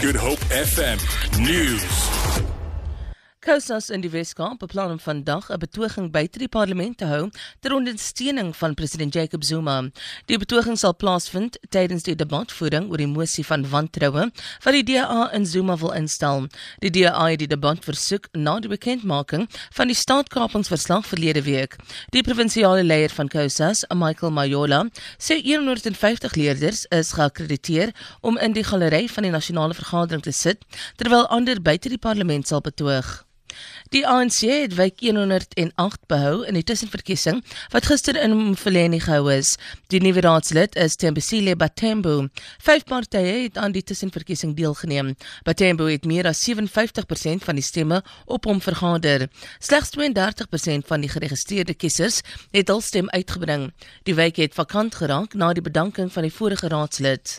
Good Hope FM News. Kousas in die Weskaap beplan om vandag 'n betoging by die parlement te hou ter ondersteuning van president Jacob Zuma. Die betoging sal plaasvind tydens die debatvoering oor die mosie van wantroue wat die DA in Zuma wil instel. Die DA het die debat versoek na die bekendmaking van die staatskapingsverslag verlede week. Die provinsiale leier van Kousas, Michael Mayola, sê 150 leerders is geakkrediteer om in die galery van die nasionale vergadering te sit terwyl ander buite die parlement sal betoog. Die ANC het wyk 108 behou in die tussenverkiesing wat gister in Mfuleni gehou is. Die nuwe raadslid is Tembisile Batembu. Vyf partye het aan die tussenverkiesing deelgeneem. Batembu het meer as 57% van die stemme op hom vergader. Slegs 32% van die geregistreerde kiesers het hul stem uitgebring. Die wyk het vakant geraak na die bedanking van die vorige raadslid.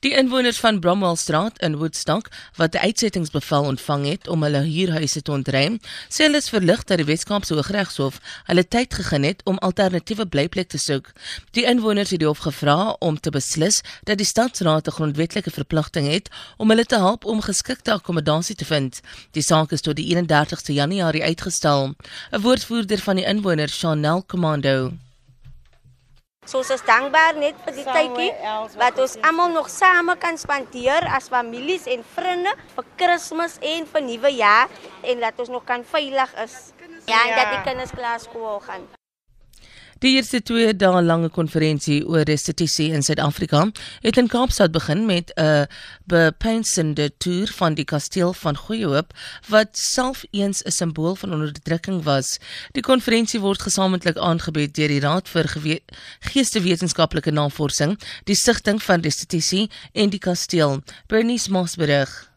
Die inwoners van Bromwellstraat in Woodstock wat 'n uitsettingsbevel ontvang het om hulle huurhuise te ontruim, sê hulle is verlig dat die Wes-Kaapse Hooggeregshof hulle tyd gegee het om alternatiewe blyplek te soek. Die inwoners het die hof gevra om te beslis dat die stadsraad 'n grondwetlike verpligting het om hulle te help om geskikte akkommodasie te vind. Die saak is tot die 31ste Januarie uitgestel. 'n Woordvoerder van die inwoners, Chanel Commando So ons is dankbaar net vir die tydjie wat ons almal nog same kan spandeer as families en vriende vir Kersfees en vir Nuwe Jaar en dat ons nog kan veilig is. Ja, en dat die kinders klaar skool gaan. Die eerste twee dae lange konferensie oor restituisie in Suid-Afrika het in Kaapstad begin met 'n bepeinsende toer van die kasteel van Goeiehoop wat self eens 'n simbool van onderdrukking was. Die konferensie word gesamentlik aangebied deur die Raad vir Geesteswetenskaplike Navorsing, die Stichting van Restituisie en die Kasteel. Bernice Mosberg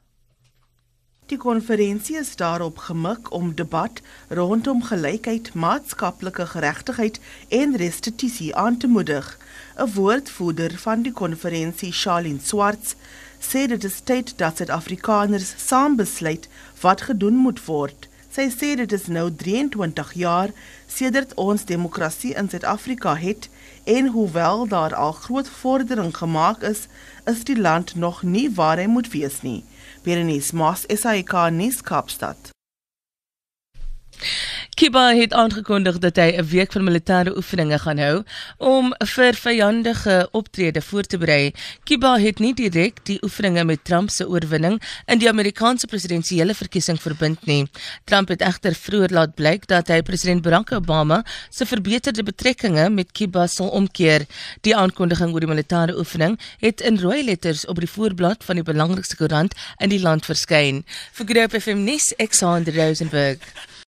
Die konferensie is daarop gemik om debat rondom gelykheid, maatskaplike geregtigheid en restituisie aan te moedig. 'n Woordvoerder van die konferensie, Charlene Swarts, sê dit is tyd dat Suid-Afrikaners saam besluit wat gedoen moet word. Sy sê dit is nou 23 jaar sedert ons demokrasie in Suid-Afrika het en hoewel daar al groot vordering gemaak is, is die land nog nie waar hy moet wees nie. Berenice Moss, SAK Nuus Kaapstad. Kiba het aangekondig dat hy 'n week van militêre oefeninge gaan hou om vir vyandige optrede voor te berei. Kiba het nie direk die oefeninge met Trump se oorwinning in die Amerikaanse presidensiële verkiesing verbind nie. Trump het egter vroeër laat blyk dat hy president Barack Obama se verbeterde betrekkinge met Kiba sal omkeer. Die aankondiging oor die militêre oefening het in rooi letters op die voorblad van die belangrikste koerant in die land verskyn. Vir Groep FM nuus, Alexander Rosenberg.